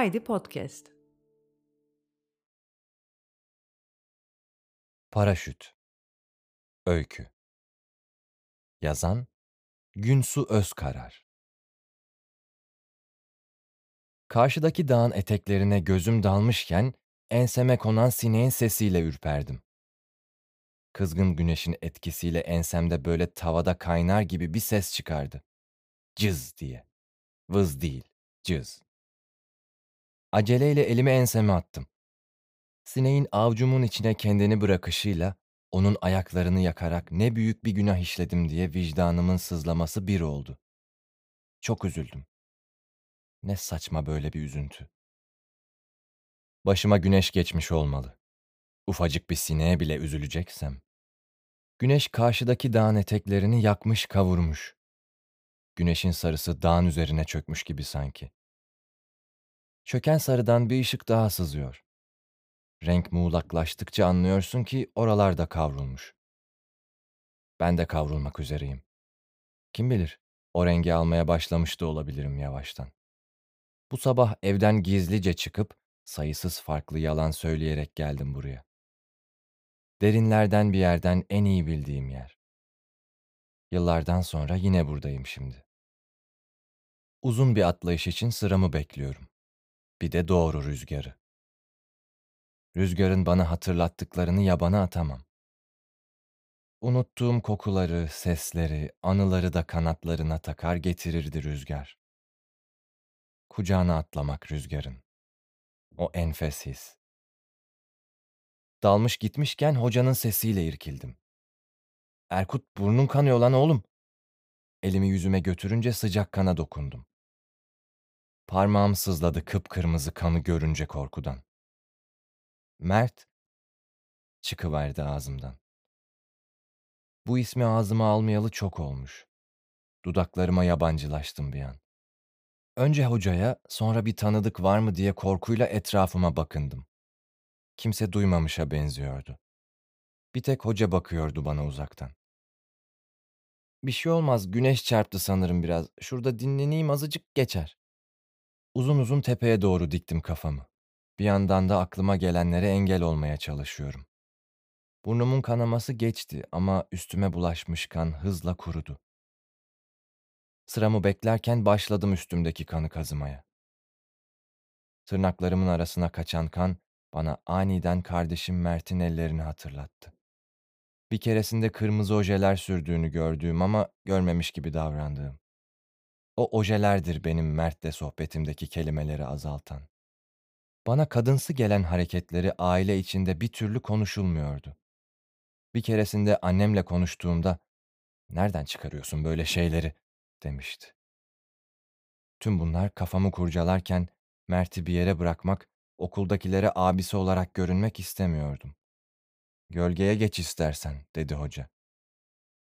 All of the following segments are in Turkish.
Haydi Podcast. Paraşüt Öykü Yazan Günsu Özkarar Karşıdaki dağın eteklerine gözüm dalmışken enseme konan sineğin sesiyle ürperdim. Kızgın güneşin etkisiyle ensemde böyle tavada kaynar gibi bir ses çıkardı. Cız diye. Vız değil, cız. Aceleyle elimi enseme attım. Sineğin avcumun içine kendini bırakışıyla onun ayaklarını yakarak ne büyük bir günah işledim diye vicdanımın sızlaması bir oldu. Çok üzüldüm. Ne saçma böyle bir üzüntü. Başıma güneş geçmiş olmalı. Ufacık bir sineğe bile üzüleceksem. Güneş karşıdaki dağın eteklerini yakmış kavurmuş. Güneşin sarısı dağın üzerine çökmüş gibi sanki. Çöken sarıdan bir ışık daha sızıyor. Renk muğlaklaştıkça anlıyorsun ki oralar da kavrulmuş. Ben de kavrulmak üzereyim. Kim bilir, o rengi almaya başlamış da olabilirim yavaştan. Bu sabah evden gizlice çıkıp sayısız farklı yalan söyleyerek geldim buraya. Derinlerden bir yerden en iyi bildiğim yer. Yıllardan sonra yine buradayım şimdi. Uzun bir atlayış için sıramı bekliyorum. Bir de doğru rüzgarı. Rüzgarın bana hatırlattıklarını yabana atamam. Unuttuğum kokuları, sesleri, anıları da kanatlarına takar getirirdi rüzgar. Kucağına atlamak rüzgarın. O enfes his. Dalmış gitmişken hocanın sesiyle irkildim. Erkut burnun kanıyor lan oğlum. Elimi yüzüme götürünce sıcak kana dokundum. Parmağım sızladı kıpkırmızı kanı görünce korkudan. Mert çıkıverdi ağzımdan. Bu ismi ağzıma almayalı çok olmuş. Dudaklarıma yabancılaştım bir an. Önce hocaya, sonra bir tanıdık var mı diye korkuyla etrafıma bakındım. Kimse duymamışa benziyordu. Bir tek hoca bakıyordu bana uzaktan. Bir şey olmaz, güneş çarptı sanırım biraz. Şurada dinleneyim azıcık geçer. Uzun uzun tepeye doğru diktim kafamı. Bir yandan da aklıma gelenlere engel olmaya çalışıyorum. Burnumun kanaması geçti ama üstüme bulaşmış kan hızla kurudu. Sıramı beklerken başladım üstümdeki kanı kazımaya. Tırnaklarımın arasına kaçan kan bana aniden kardeşim Mert'in ellerini hatırlattı. Bir keresinde kırmızı ojeler sürdüğünü gördüğüm ama görmemiş gibi davrandığım. O ojelerdir benim Mert'le sohbetimdeki kelimeleri azaltan. Bana kadınsı gelen hareketleri aile içinde bir türlü konuşulmuyordu. Bir keresinde annemle konuştuğumda "Nereden çıkarıyorsun böyle şeyleri?" demişti. Tüm bunlar kafamı kurcalarken Mert'i bir yere bırakmak, okuldakilere abisi olarak görünmek istemiyordum. Gölgeye geç istersen, dedi hoca.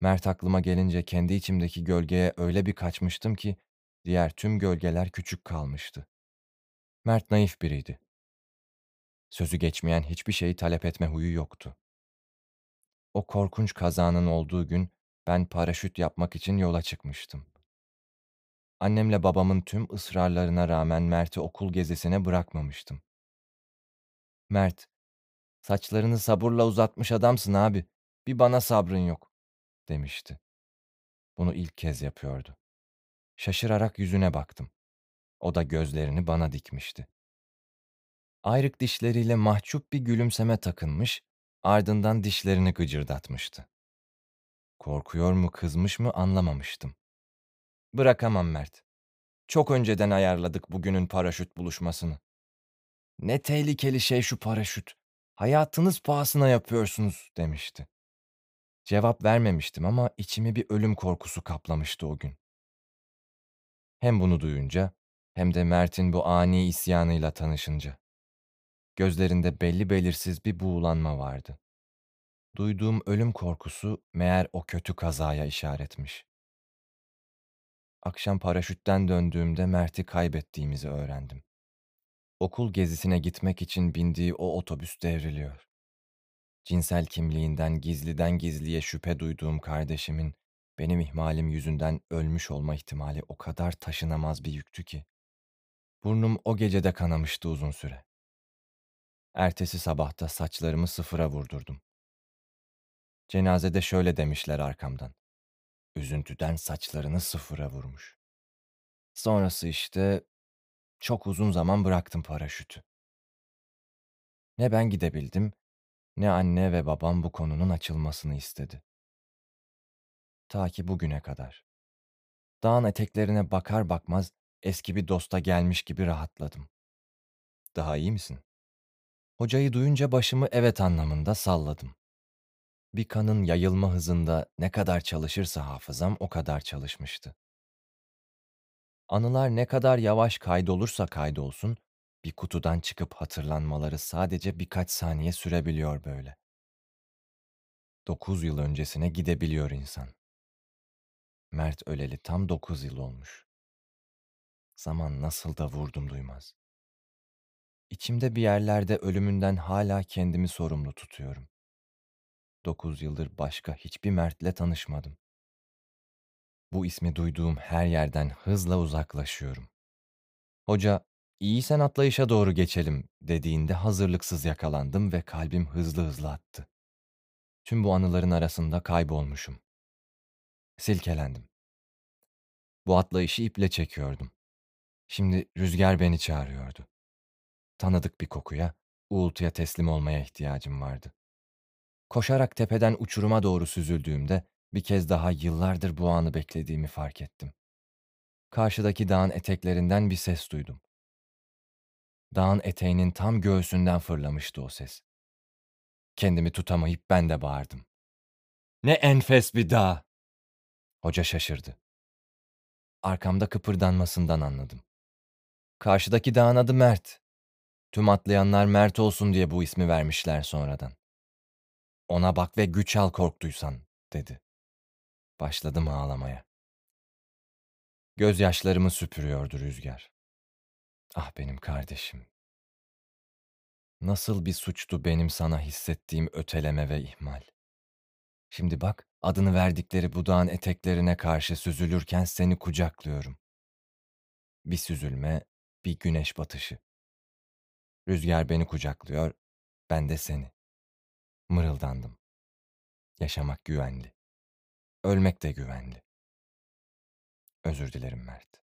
Mert aklıma gelince kendi içimdeki gölgeye öyle bir kaçmıştım ki diğer tüm gölgeler küçük kalmıştı. Mert naif biriydi. Sözü geçmeyen hiçbir şeyi talep etme huyu yoktu. O korkunç kazanın olduğu gün ben paraşüt yapmak için yola çıkmıştım. Annemle babamın tüm ısrarlarına rağmen Mert'i okul gezisine bırakmamıştım. Mert, saçlarını sabırla uzatmış adamsın abi. Bir bana sabrın yok, demişti. Bunu ilk kez yapıyordu. Şaşırarak yüzüne baktım. O da gözlerini bana dikmişti. Ayrık dişleriyle mahcup bir gülümseme takınmış, ardından dişlerini gıcırdatmıştı. Korkuyor mu, kızmış mı anlamamıştım. Bırakamam Mert. Çok önceden ayarladık bugünün paraşüt buluşmasını. Ne tehlikeli şey şu paraşüt. Hayatınız pahasına yapıyorsunuz demişti. Cevap vermemiştim ama içimi bir ölüm korkusu kaplamıştı o gün. Hem bunu duyunca hem de Mert'in bu ani isyanıyla tanışınca. Gözlerinde belli belirsiz bir buğulanma vardı. Duyduğum ölüm korkusu meğer o kötü kazaya işaretmiş. Akşam paraşütten döndüğümde Mert'i kaybettiğimizi öğrendim. Okul gezisine gitmek için bindiği o otobüs devriliyor. Cinsel kimliğinden gizliden gizliye şüphe duyduğum kardeşimin benim ihmalim yüzünden ölmüş olma ihtimali o kadar taşınamaz bir yüktü ki. Burnum o gecede kanamıştı uzun süre. Ertesi sabahta saçlarımı sıfıra vurdurdum. Cenazede şöyle demişler arkamdan. Üzüntüden saçlarını sıfıra vurmuş. Sonrası işte çok uzun zaman bıraktım paraşütü. Ne ben gidebildim, ne anne ve babam bu konunun açılmasını istedi. Ta ki bugüne kadar. Dağın eteklerine bakar bakmaz eski bir dosta gelmiş gibi rahatladım. Daha iyi misin? Hocayı duyunca başımı evet anlamında salladım. Bir kanın yayılma hızında ne kadar çalışırsa hafızam o kadar çalışmıştı. Anılar ne kadar yavaş kaydolursa kaydolsun, bir kutudan çıkıp hatırlanmaları sadece birkaç saniye sürebiliyor böyle. Dokuz yıl öncesine gidebiliyor insan. Mert öleli tam dokuz yıl olmuş. Zaman nasıl da vurdum duymaz. İçimde bir yerlerde ölümünden hala kendimi sorumlu tutuyorum. Dokuz yıldır başka hiçbir Mert'le tanışmadım. Bu ismi duyduğum her yerden hızla uzaklaşıyorum. Hoca, iyi sen atlayışa doğru geçelim dediğinde hazırlıksız yakalandım ve kalbim hızlı hızlı attı. Tüm bu anıların arasında kaybolmuşum. Silkelendim. Bu atlayışı iple çekiyordum. Şimdi rüzgar beni çağırıyordu. Tanıdık bir kokuya, uğultuya teslim olmaya ihtiyacım vardı. Koşarak tepeden uçuruma doğru süzüldüğümde bir kez daha yıllardır bu anı beklediğimi fark ettim. Karşıdaki dağın eteklerinden bir ses duydum. Dağın eteğinin tam göğsünden fırlamıştı o ses. Kendimi tutamayıp ben de bağırdım. Ne enfes bir dağ! Hoca şaşırdı. Arkamda kıpırdanmasından anladım. Karşıdaki dağın adı Mert. Tüm atlayanlar Mert olsun diye bu ismi vermişler sonradan. Ona bak ve güç al korktuysan, dedi. Başladım ağlamaya. Gözyaşlarımı süpürüyordu rüzgar. Ah benim kardeşim. Nasıl bir suçtu benim sana hissettiğim öteleme ve ihmal. Şimdi bak, adını verdikleri budağın eteklerine karşı süzülürken seni kucaklıyorum. Bir süzülme, bir güneş batışı. Rüzgar beni kucaklıyor, ben de seni. Mırıldandım. Yaşamak güvenli. Ölmek de güvenli. Özür dilerim Mert.